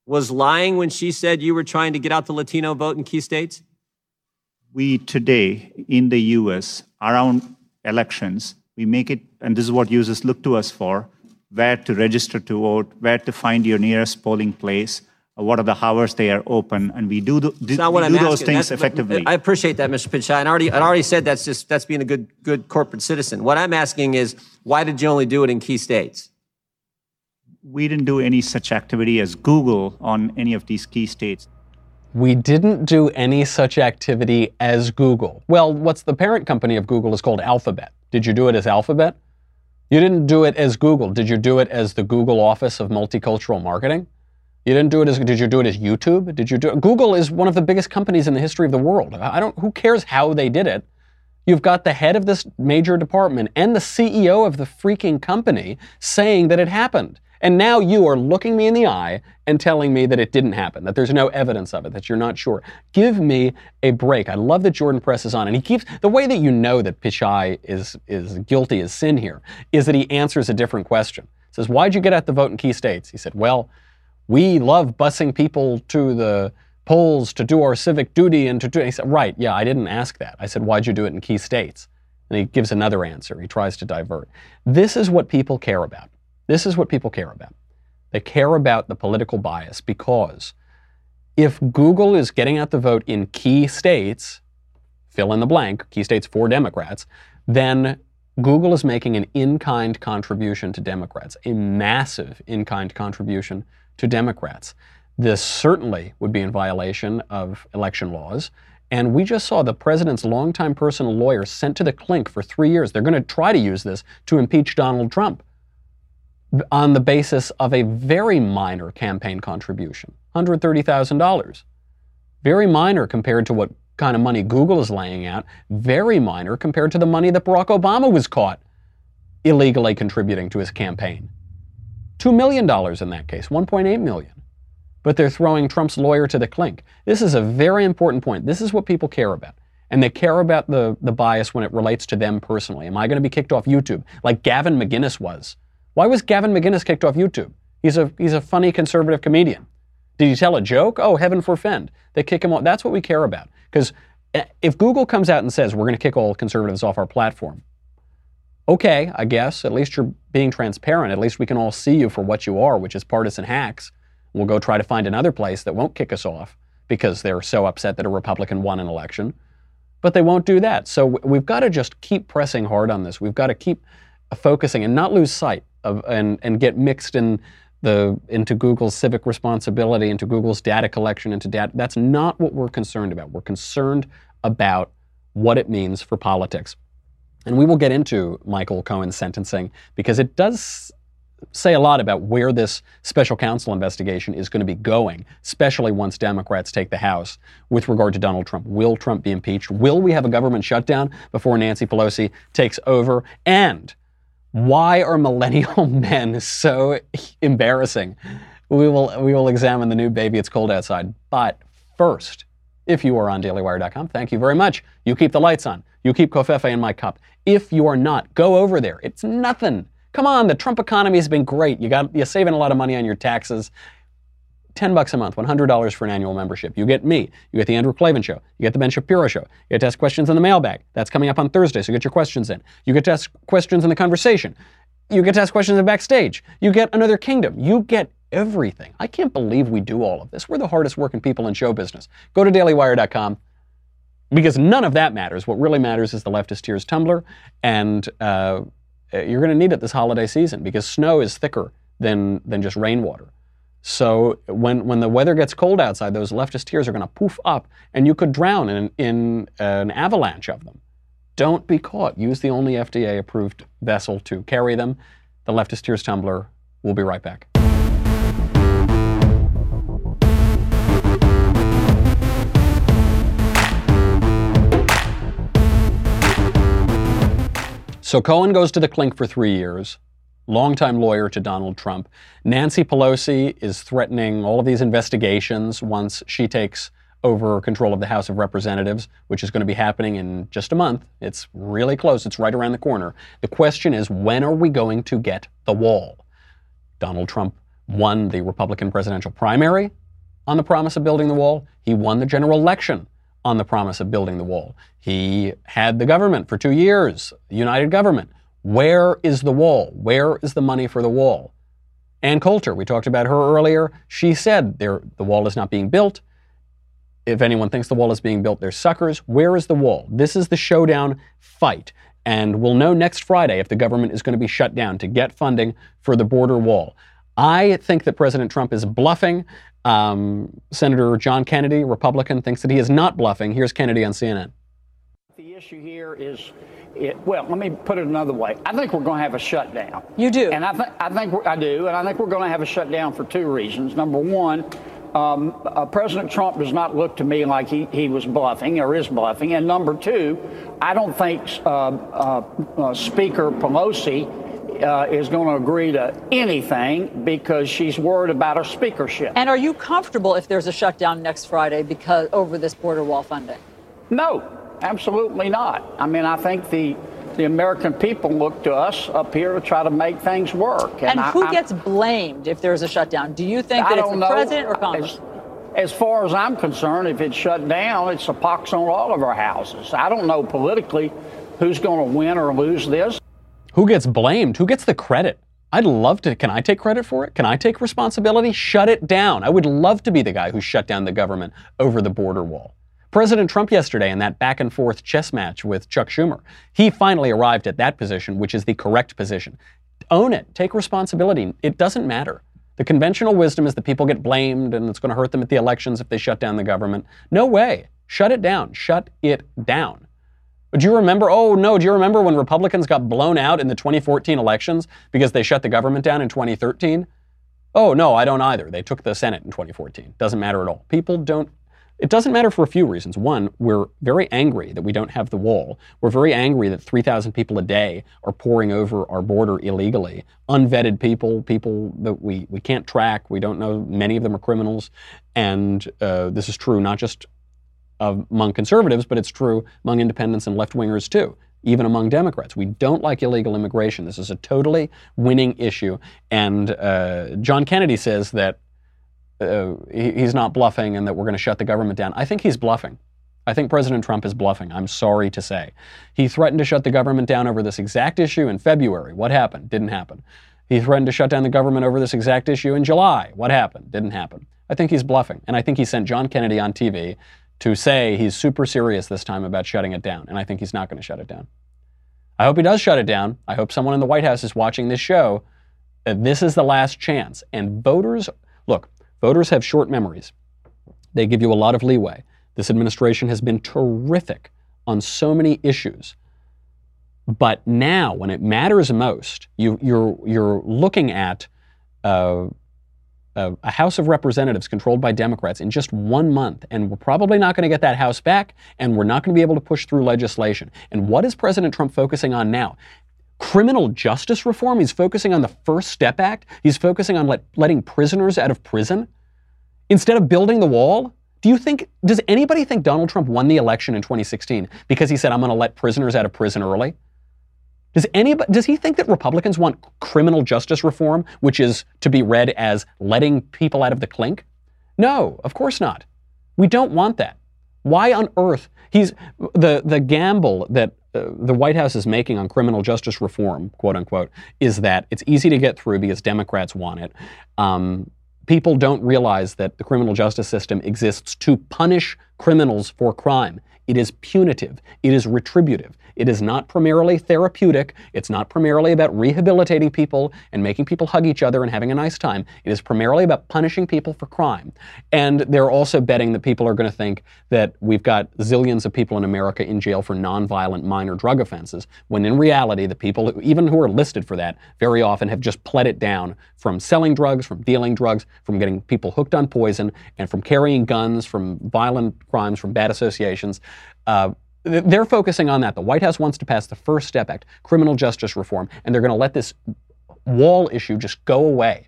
[SPEAKER 9] was lying when she said you were trying to get out the Latino vote in key states?
[SPEAKER 10] We today in the US, around elections, we make it, and this is what users look to us for where to register to vote, where to find your nearest polling place, what are the hours they are open, and we do, the, do,
[SPEAKER 9] not what
[SPEAKER 10] we
[SPEAKER 9] I'm
[SPEAKER 10] do those things
[SPEAKER 9] That's-
[SPEAKER 10] effectively.
[SPEAKER 9] I appreciate that, Mr. Pichai. I already, I already said that's just that's being a good good corporate citizen. What I'm asking is, why did you only do it in key states?
[SPEAKER 10] we didn't do any such activity as Google on any of these key states.
[SPEAKER 1] We didn't do any such activity as Google. Well, what's the parent company of Google is called Alphabet. Did you do it as Alphabet? You didn't do it as Google. Did you do it as the Google Office of Multicultural Marketing? You didn't do it as did you do it as YouTube? Did you do it? Google is one of the biggest companies in the history of the world. I don't who cares how they did it? You've got the head of this major department and the CEO of the freaking company saying that it happened. And now you are looking me in the eye and telling me that it didn't happen, that there's no evidence of it, that you're not sure. Give me a break. I love that Jordan presses on. And he keeps the way that you know that Pichai is, is guilty as sin here is that he answers a different question. He says, Why'd you get out the vote in key states? He said, Well, we love busing people to the polls to do our civic duty and to do. He said, Right, yeah, I didn't ask that. I said, Why'd you do it in key states? And he gives another answer. He tries to divert. This is what people care about. This is what people care about. They care about the political bias because if Google is getting out the vote in key states, fill in the blank, key states for Democrats, then Google is making an in kind contribution to Democrats, a massive in kind contribution to Democrats. This certainly would be in violation of election laws. And we just saw the president's longtime personal lawyer sent to the clink for three years. They're going to try to use this to impeach Donald Trump on the basis of a very minor campaign contribution $130,000. Very minor compared to what kind of money Google is laying out, very minor compared to the money that Barack Obama was caught illegally contributing to his campaign. $2 million in that case, 1.8 million. But they're throwing Trump's lawyer to the clink. This is a very important point. This is what people care about. And they care about the, the bias when it relates to them personally. Am I going to be kicked off YouTube like Gavin McInnes was? Why was Gavin McInnes kicked off YouTube? He's a, he's a funny conservative comedian. Did he tell a joke? Oh, heaven forfend. They kick him off. That's what we care about. Because eh, if Google comes out and says, we're going to kick all conservatives off our platform, okay, I guess. At least you're being transparent. At least we can all see you for what you are, which is partisan hacks. We'll go try to find another place that won't kick us off because they're so upset that a Republican won an election. But they won't do that. So we've got to just keep pressing hard on this. We've got to keep focusing and not lose sight of and, and get mixed in the into Google's civic responsibility, into Google's data collection, into data. That's not what we're concerned about. We're concerned about what it means for politics. And we will get into Michael Cohen's sentencing because it does say a lot about where this special counsel investigation is going to be going, especially once Democrats take the House with regard to Donald Trump. Will Trump be impeached? Will we have a government shutdown before Nancy Pelosi takes over? And why are millennial [laughs] men so embarrassing? We will, we will examine the new Baby It's Cold Outside. But first, if you are on dailywire.com, thank you very much. You keep the lights on. You keep Covfefe in my cup. If you are not, go over there. It's nothing. Come on, the Trump economy has been great. You got you're saving a lot of money on your taxes. 10 bucks a month, $100 for an annual membership. You get me. You get the Andrew Klavan show. You get the Ben Shapiro show. You get to ask questions in the mailbag. That's coming up on Thursday, so get your questions in. You get to ask questions in the conversation. You get to ask questions in the backstage. You get another kingdom. You get everything. I can't believe we do all of this. We're the hardest working people in show business. Go to dailywire.com because none of that matters. What really matters is the leftist tears tumbler, and uh, you're going to need it this holiday season because snow is thicker than than just rainwater. So when when the weather gets cold outside, those leftist tears are going to poof up, and you could drown in in an avalanche of them. Don't be caught. Use the only FDA approved vessel to carry them. The leftist tears tumbler. We'll be right back. So Cohen goes to the clink for three years, longtime lawyer to Donald Trump. Nancy Pelosi is threatening all of these investigations once she takes over control of the House of Representatives, which is going to be happening in just a month. It's really close, it's right around the corner. The question is when are we going to get the wall? Donald Trump won the Republican presidential primary on the promise of building the wall, he won the general election on the promise of building the wall. He had the government for two years, united government. Where is the wall? Where is the money for the wall? Ann Coulter, we talked about her earlier. She said the wall is not being built. If anyone thinks the wall is being built, they're suckers. Where is the wall? This is the showdown fight. And we'll know next Friday if the government is going to be shut down to get funding for the border wall. I think that President Trump is bluffing. Um, Senator John Kennedy, Republican, thinks that he is not bluffing. Here's Kennedy on CNN.
[SPEAKER 11] The issue here is, it, well, let me put it another way. I think we're going to have a shutdown.
[SPEAKER 2] You do,
[SPEAKER 11] and I, th- I think I do, and I think we're going to have a shutdown for two reasons. Number one, um, uh, President Trump does not look to me like he, he was bluffing or is bluffing. And number two, I don't think uh, uh, uh Speaker Pelosi uh, is going to agree to anything because she's worried about her speakership.
[SPEAKER 2] And are you comfortable if there's a shutdown next Friday because over this border wall funding?
[SPEAKER 11] No, absolutely not. I mean, I think the the American people look to us up here to try to make things work.
[SPEAKER 2] And, and who I, gets blamed if there's a shutdown? Do you think that it's the know. president or Congress?
[SPEAKER 11] As, as far as I'm concerned, if it's shut down, it's a pox on all of our houses. I don't know politically who's going to win or lose this.
[SPEAKER 1] Who gets blamed? Who gets the credit? I'd love to. Can I take credit for it? Can I take responsibility? Shut it down. I would love to be the guy who shut down the government over the border wall. President Trump yesterday in that back and forth chess match with Chuck Schumer, he finally arrived at that position, which is the correct position. Own it. Take responsibility. It doesn't matter. The conventional wisdom is that people get blamed and it's going to hurt them at the elections if they shut down the government. No way. Shut it down. Shut it down. Do you remember? Oh, no. Do you remember when Republicans got blown out in the 2014 elections because they shut the government down in 2013? Oh, no, I don't either. They took the Senate in 2014. Doesn't matter at all. People don't. It doesn't matter for a few reasons. One, we're very angry that we don't have the wall. We're very angry that 3,000 people a day are pouring over our border illegally. Unvetted people, people that we, we can't track. We don't know. Many of them are criminals. And uh, this is true not just among conservatives, but it's true among independents and left wingers too even among Democrats. We don't like illegal immigration. This is a totally winning issue. And uh, John Kennedy says that uh, he, he's not bluffing and that we're going to shut the government down. I think he's bluffing. I think President Trump is bluffing. I'm sorry to say. He threatened to shut the government down over this exact issue in February. What happened? Didn't happen. He threatened to shut down the government over this exact issue in July. What happened? Didn't happen. I think he's bluffing. And I think he sent John Kennedy on TV to say he's super serious this time about shutting it down. And I think he's not going to shut it down. I hope he does shut it down. I hope someone in the White House is watching this show. This is the last chance. And voters, look, voters have short memories. They give you a lot of leeway. This administration has been terrific on so many issues. But now, when it matters most, you, are you're, you're looking at uh, a, a House of Representatives controlled by Democrats in just one month, and we're probably not going to get that House back, and we're not going to be able to push through legislation. And what is President Trump focusing on now? Criminal justice reform? He's focusing on the First Step Act? He's focusing on let, letting prisoners out of prison? Instead of building the wall? Do you think, does anybody think Donald Trump won the election in 2016 because he said, I'm going to let prisoners out of prison early? Does anybody does he think that Republicans want criminal justice reform, which is to be read as letting people out of the clink? No, of course not. We don't want that. Why on earth? He's the the gamble that uh, the White House is making on criminal justice reform, quote unquote, is that it's easy to get through because Democrats want it. Um, people don't realize that the criminal justice system exists to punish criminals for crime. It is punitive. It is retributive. It is not primarily therapeutic. It's not primarily about rehabilitating people and making people hug each other and having a nice time. It is primarily about punishing people for crime. And they're also betting that people are going to think that we've got zillions of people in America in jail for nonviolent minor drug offenses, when in reality, the people, even who are listed for that, very often have just pled it down from selling drugs, from dealing drugs, from getting people hooked on poison, and from carrying guns, from violent crimes, from bad associations. Uh, they're focusing on that. The White House wants to pass the First Step Act, criminal justice reform, and they're going to let this wall issue just go away.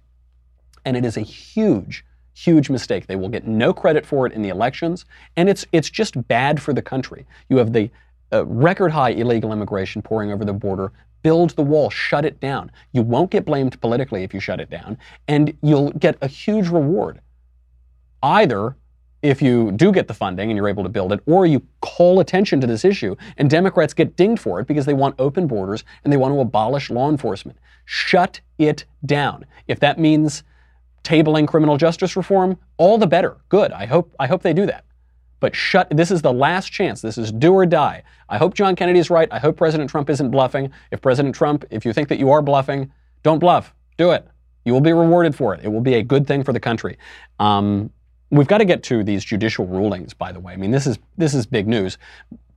[SPEAKER 1] And it is a huge, huge mistake. They will get no credit for it in the elections, and it's it's just bad for the country. You have the uh, record high illegal immigration pouring over the border. Build the wall, shut it down. You won't get blamed politically if you shut it down, and you'll get a huge reward. Either if you do get the funding and you're able to build it, or you call attention to this issue, and Democrats get dinged for it because they want open borders and they want to abolish law enforcement. Shut it down. If that means tabling criminal justice reform, all the better. Good. I hope I hope they do that. But shut this is the last chance. This is do or die. I hope John Kennedy is right. I hope President Trump isn't bluffing. If President Trump, if you think that you are bluffing, don't bluff. Do it. You will be rewarded for it. It will be a good thing for the country. Um, We've got to get to these judicial rulings, by the way. I mean, this is this is big news.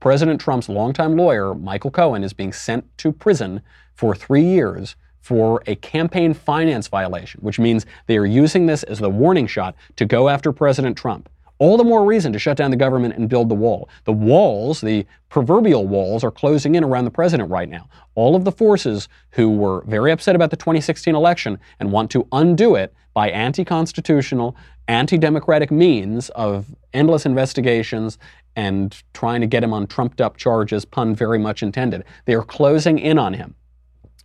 [SPEAKER 1] President Trump's longtime lawyer, Michael Cohen, is being sent to prison for three years for a campaign finance violation, which means they are using this as the warning shot to go after President Trump. All the more reason to shut down the government and build the wall. The walls, the proverbial walls, are closing in around the president right now. All of the forces who were very upset about the 2016 election and want to undo it by anti constitutional, anti democratic means of endless investigations and trying to get him on trumped up charges, pun very much intended. They are closing in on him.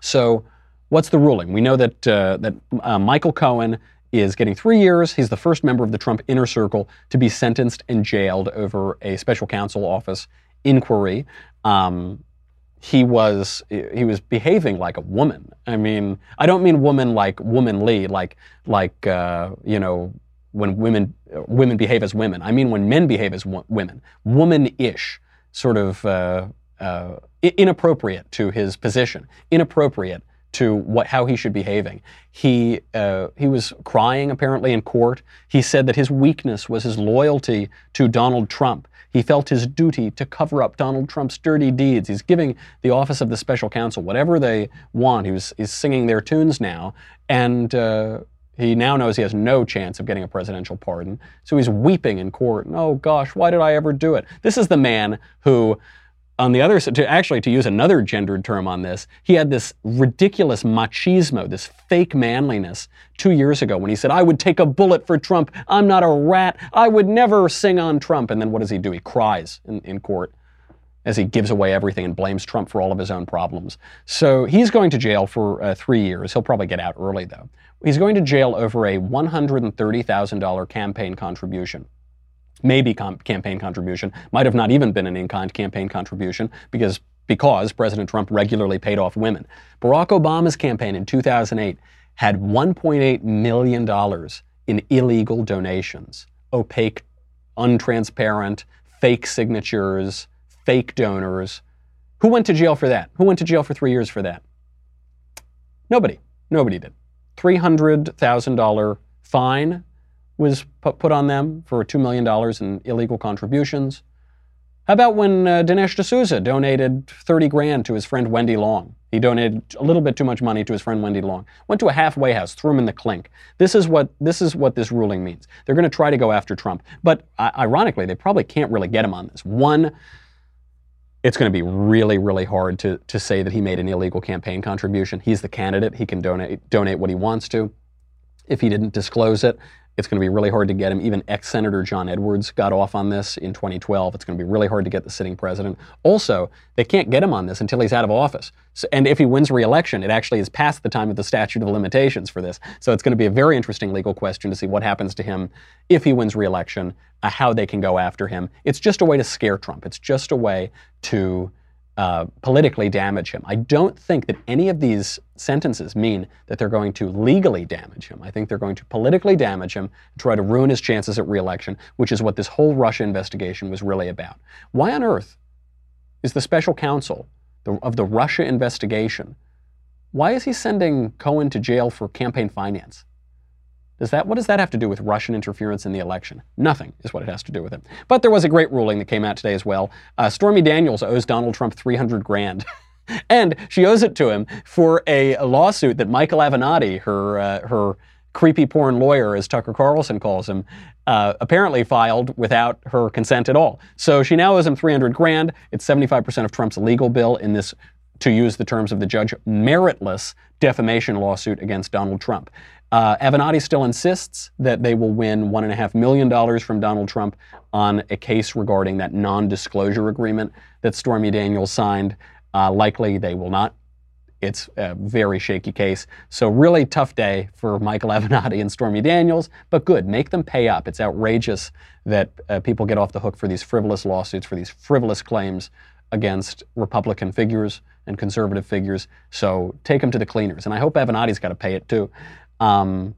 [SPEAKER 1] So, what's the ruling? We know that, uh, that uh, Michael Cohen is getting three years. He's the first member of the Trump inner circle to be sentenced and jailed over a special counsel office inquiry. Um, he was he was behaving like a woman. I mean, I don't mean woman like womanly, like like uh, you know when women women behave as women. I mean when men behave as wo- women, woman-ish, sort of uh, uh, inappropriate to his position, inappropriate to what how he should be behaving. He uh, he was crying apparently in court. He said that his weakness was his loyalty to Donald Trump. He felt his duty to cover up Donald Trump's dirty deeds. He's giving the office of the special counsel whatever they want. He was he's singing their tunes now, and uh, He now knows he has no chance of getting a presidential pardon. So he's weeping in court. Oh gosh, why did I ever do it? This is the man who on the other side, to actually to use another gendered term on this, he had this ridiculous machismo, this fake manliness two years ago when he said, I would take a bullet for Trump. I'm not a rat. I would never sing on Trump. And then what does he do? He cries in, in court as he gives away everything and blames Trump for all of his own problems. So he's going to jail for uh, three years. He'll probably get out early, though. He's going to jail over a $130,000 campaign contribution maybe com- campaign contribution, might have not even been an in-kind campaign contribution because because President Trump regularly paid off women. Barack Obama's campaign in 2008 had 1.8 million dollars in illegal donations, opaque, untransparent, fake signatures, fake donors. Who went to jail for that? Who went to jail for 3 years for that? Nobody. Nobody did. $300,000 fine was put on them for $2 million in illegal contributions. How about when uh, Dinesh D'Souza donated 30 grand to his friend Wendy Long? He donated a little bit too much money to his friend Wendy Long. Went to a halfway house, threw him in the clink. This is what this is what this ruling means. They're going to try to go after Trump, but uh, ironically, they probably can't really get him on this. One, it's going to be really, really hard to to say that he made an illegal campaign contribution. He's the candidate; he can donate donate what he wants to. If he didn't disclose it, it's going to be really hard to get him. Even ex Senator John Edwards got off on this in 2012. It's going to be really hard to get the sitting president. Also, they can't get him on this until he's out of office. So, and if he wins re election, it actually is past the time of the statute of limitations for this. So it's going to be a very interesting legal question to see what happens to him if he wins re election, uh, how they can go after him. It's just a way to scare Trump, it's just a way to uh, politically damage him. I don't think that any of these sentences mean that they're going to legally damage him. I think they're going to politically damage him, try to ruin his chances at reelection, which is what this whole Russia investigation was really about. Why on earth is the special counsel of the Russia investigation? Why is he sending Cohen to jail for campaign finance? Does that, what does that have to do with Russian interference in the election? Nothing is what it has to do with it. But there was a great ruling that came out today as well. Uh, Stormy Daniels owes Donald Trump 300 grand. [laughs] and she owes it to him for a, a lawsuit that Michael Avenatti, her, uh, her creepy porn lawyer, as Tucker Carlson calls him, uh, apparently filed without her consent at all. So she now owes him 300 grand. It's 75% of Trump's legal bill in this, to use the terms of the judge, meritless defamation lawsuit against Donald Trump. Uh, Avenatti still insists that they will win $1.5 million from Donald Trump on a case regarding that non disclosure agreement that Stormy Daniels signed. Uh, likely they will not. It's a very shaky case. So, really tough day for Michael [laughs] Avenatti and Stormy Daniels, but good. Make them pay up. It's outrageous that uh, people get off the hook for these frivolous lawsuits, for these frivolous claims against Republican figures and conservative figures. So, take them to the cleaners. And I hope Avenatti's got to pay it too. Um,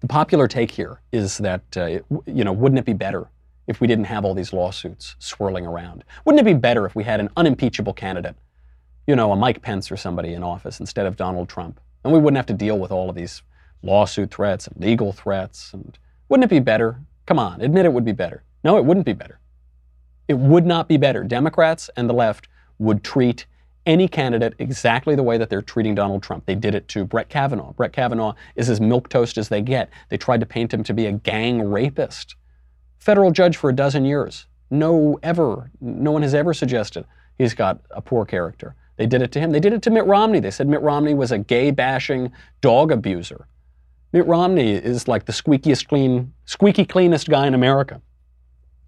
[SPEAKER 1] the popular take here is that, uh, it, you know, wouldn't it be better if we didn't have all these lawsuits swirling around? Wouldn't it be better if we had an unimpeachable candidate, you know, a Mike Pence or somebody in office instead of Donald Trump? And we wouldn't have to deal with all of these lawsuit threats and legal threats. And wouldn't it be better? Come on, admit it would be better. No, it wouldn't be better. It would not be better. Democrats and the left would treat any candidate exactly the way that they're treating Donald Trump. They did it to Brett Kavanaugh. Brett Kavanaugh is as milquetoast as they get. They tried to paint him to be a gang rapist. Federal judge for a dozen years. No ever, no one has ever suggested he's got a poor character. They did it to him. They did it to Mitt Romney. They said Mitt Romney was a gay bashing dog abuser. Mitt Romney is like the squeakiest clean, squeaky cleanest guy in America.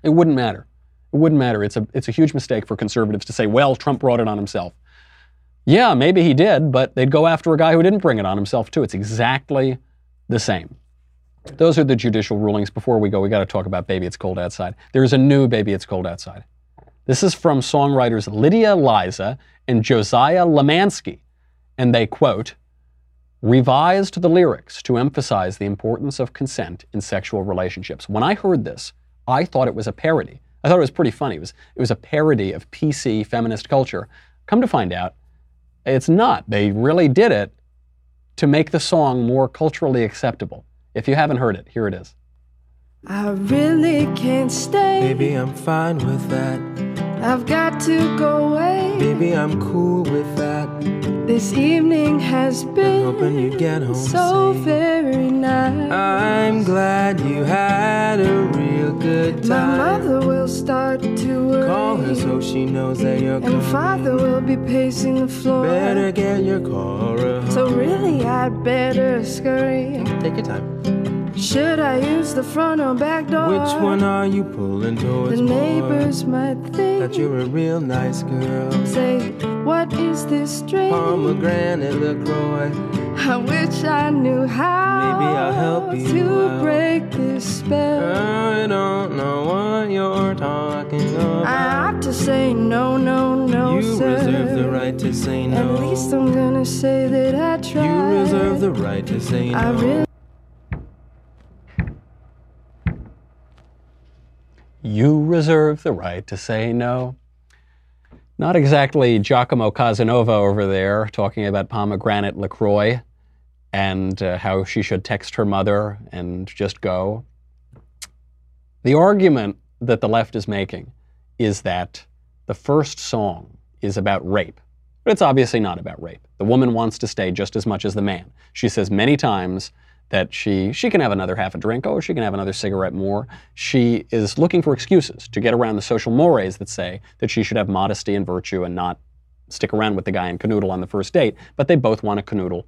[SPEAKER 1] It wouldn't matter. It wouldn't matter. It's a, it's a huge mistake for conservatives to say, well, Trump brought it on himself. Yeah, maybe he did, but they'd go after a guy who didn't bring it on himself, too. It's exactly the same. Those are the judicial rulings. Before we go, we got to talk about Baby It's Cold Outside. There's a new Baby It's Cold Outside. This is from songwriters Lydia Liza and Josiah Lemanski, and they quote, revised the lyrics to emphasize the importance of consent in sexual relationships. When I heard this, I thought it was a parody. I thought it was pretty funny. It was, it was a parody of PC feminist culture. Come to find out, it's not. They really did it to make the song more culturally acceptable. If you haven't heard it, here it is.
[SPEAKER 12] I really can't stay.
[SPEAKER 13] Baby, I'm fine with that.
[SPEAKER 12] I've got to go away.
[SPEAKER 13] Baby, I'm cool with that.
[SPEAKER 12] This evening has been
[SPEAKER 13] hoping you get home
[SPEAKER 12] so
[SPEAKER 13] safe.
[SPEAKER 12] very nice.
[SPEAKER 13] I'm glad you had a real good time.
[SPEAKER 12] My mother will start to worry.
[SPEAKER 13] Call her so she knows that you're
[SPEAKER 12] And
[SPEAKER 13] coming.
[SPEAKER 12] father will be pacing the floor.
[SPEAKER 13] Better get your car.
[SPEAKER 12] So really, I'd better scurry.
[SPEAKER 13] Take your time.
[SPEAKER 12] Should I use the front or back door?
[SPEAKER 13] Which one are you pulling towards
[SPEAKER 12] The
[SPEAKER 13] more?
[SPEAKER 12] neighbors might think.
[SPEAKER 13] That you're a real nice girl.
[SPEAKER 12] Say, what is this drink?
[SPEAKER 13] Pomegranate LaCroix.
[SPEAKER 12] I wish I knew how.
[SPEAKER 13] Maybe I'll help you
[SPEAKER 12] to
[SPEAKER 13] out.
[SPEAKER 12] break this spell.
[SPEAKER 13] I don't know what you're talking about.
[SPEAKER 12] I ought to say no, no, no, sir.
[SPEAKER 13] you
[SPEAKER 12] sir.
[SPEAKER 13] reserve the right to say no.
[SPEAKER 12] At least I'm gonna say that I tried.
[SPEAKER 13] You reserve the right to say no.
[SPEAKER 12] I really.
[SPEAKER 1] You reserve the right to say no. Not exactly Giacomo Casanova over there talking about pomegranate LaCroix and uh, how she should text her mother and just go. The argument that the left is making is that the first song is about rape. But it's obviously not about rape. The woman wants to stay just as much as the man. She says many times that she she can have another half a drink, oh, she can have another cigarette more. She is looking for excuses to get around the social mores that say that she should have modesty and virtue and not stick around with the guy and canoodle on the first date, but they both want to canoodle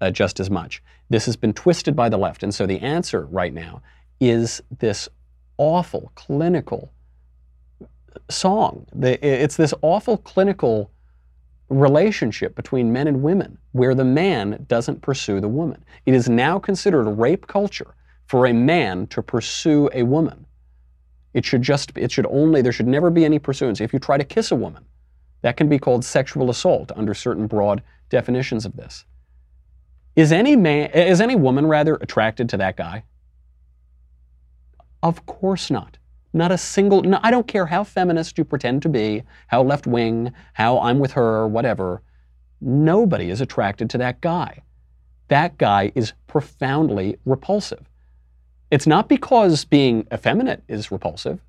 [SPEAKER 1] uh, just as much. This has been twisted by the left, and so the answer right now is this awful clinical song. It's this awful clinical relationship between men and women where the man doesn't pursue the woman. It is now considered rape culture for a man to pursue a woman. It should just, it should only, there should never be any pursuance. If you try to kiss a woman, that can be called sexual assault under certain broad definitions of this. Is any man, is any woman rather attracted to that guy? Of course not. Not a single, no, I don't care how feminist you pretend to be, how left wing, how I'm with her, whatever. Nobody is attracted to that guy. That guy is profoundly repulsive. It's not because being effeminate is repulsive.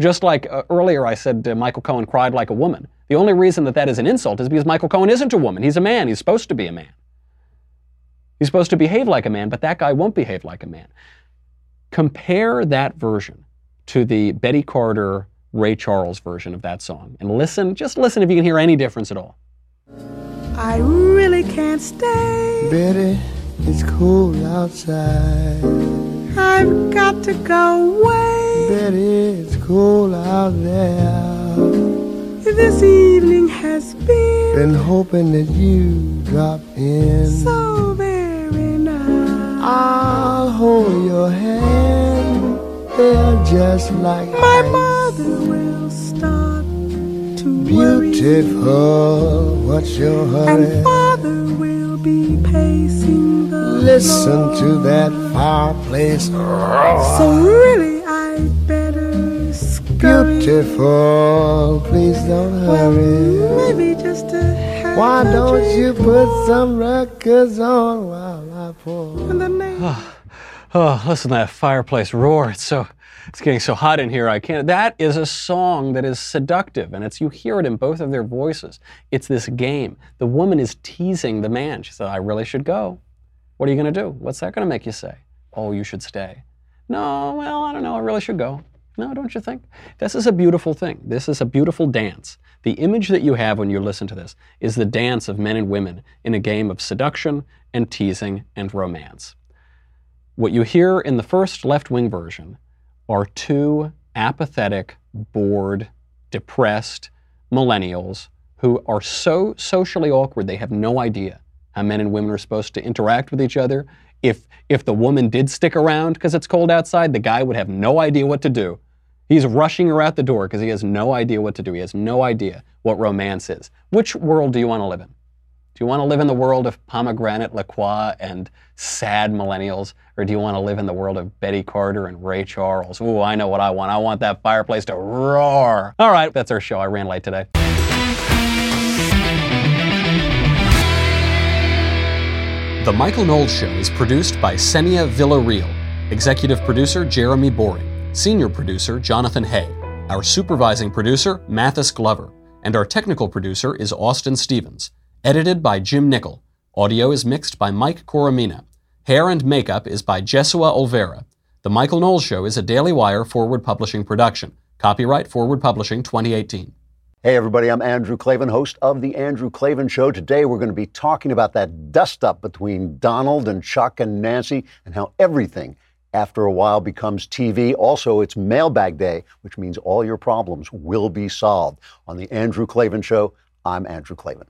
[SPEAKER 1] Just like uh, earlier I said uh, Michael Cohen cried like a woman. The only reason that that is an insult is because Michael Cohen isn't a woman. He's a man. He's supposed to be a man. He's supposed to behave like a man, but that guy won't behave like a man. Compare that version to the Betty Carter, Ray Charles version of that song and listen, just listen if you can hear any difference at all.
[SPEAKER 12] I really can't stay.
[SPEAKER 14] Betty, it's cold outside.
[SPEAKER 12] I've got to go away.
[SPEAKER 14] Betty, it's cold out there.
[SPEAKER 12] This evening has been
[SPEAKER 14] Been hoping that you drop in.
[SPEAKER 12] so very nice.
[SPEAKER 14] I'll hold your hand. They're just like
[SPEAKER 12] My
[SPEAKER 14] ice.
[SPEAKER 12] mother will start to worry.
[SPEAKER 14] Beautiful, what's your hurry?
[SPEAKER 12] And father will be pacing the
[SPEAKER 14] Listen to that fireplace.
[SPEAKER 12] So really, I'd better scurry.
[SPEAKER 14] Beautiful, please don't hurry.
[SPEAKER 12] Maybe just to have
[SPEAKER 14] Why don't you put some records on while I pour?
[SPEAKER 12] Ah.
[SPEAKER 1] Oh, listen to that fireplace roar. It's so it's getting so hot in here I can't. That is a song that is seductive and it's you hear it in both of their voices. It's this game. The woman is teasing the man. She said, "I really should go." What are you going to do? What's that going to make you say? "Oh, you should stay." No, well, I don't know. I really should go. No, don't you think? This is a beautiful thing. This is a beautiful dance. The image that you have when you listen to this is the dance of men and women in a game of seduction and teasing and romance. What you hear in the first left wing version are two apathetic, bored, depressed millennials who are so socially awkward they have no idea how men and women are supposed to interact with each other. If, if the woman did stick around because it's cold outside, the guy would have no idea what to do. He's rushing her out the door because he has no idea what to do. He has no idea what romance is. Which world do you want to live in? Do you want to live in the world of pomegranate LaCroix and sad millennials, or do you want to live in the world of Betty Carter and Ray Charles? Ooh, I know what I want. I want that fireplace to roar. All right, that's our show. I ran late today. The Michael Knowles Show is produced by Senia Villarreal, executive producer Jeremy Boring, senior producer Jonathan Hay, our supervising producer Mathis Glover, and our technical producer is Austin Stevens. Edited by Jim Nickel. Audio is mixed by Mike Coromina. Hair and makeup is by Jesua Olvera. The Michael Knowles Show is a Daily Wire forward publishing production. Copyright Forward Publishing 2018.
[SPEAKER 15] Hey, everybody, I'm Andrew Klavan, host of The Andrew Klavan Show. Today, we're going to be talking about that dust up between Donald and Chuck and Nancy and how everything, after a while, becomes TV. Also, it's mailbag day, which means all your problems will be solved. On The Andrew Klavan Show, I'm Andrew Klavan.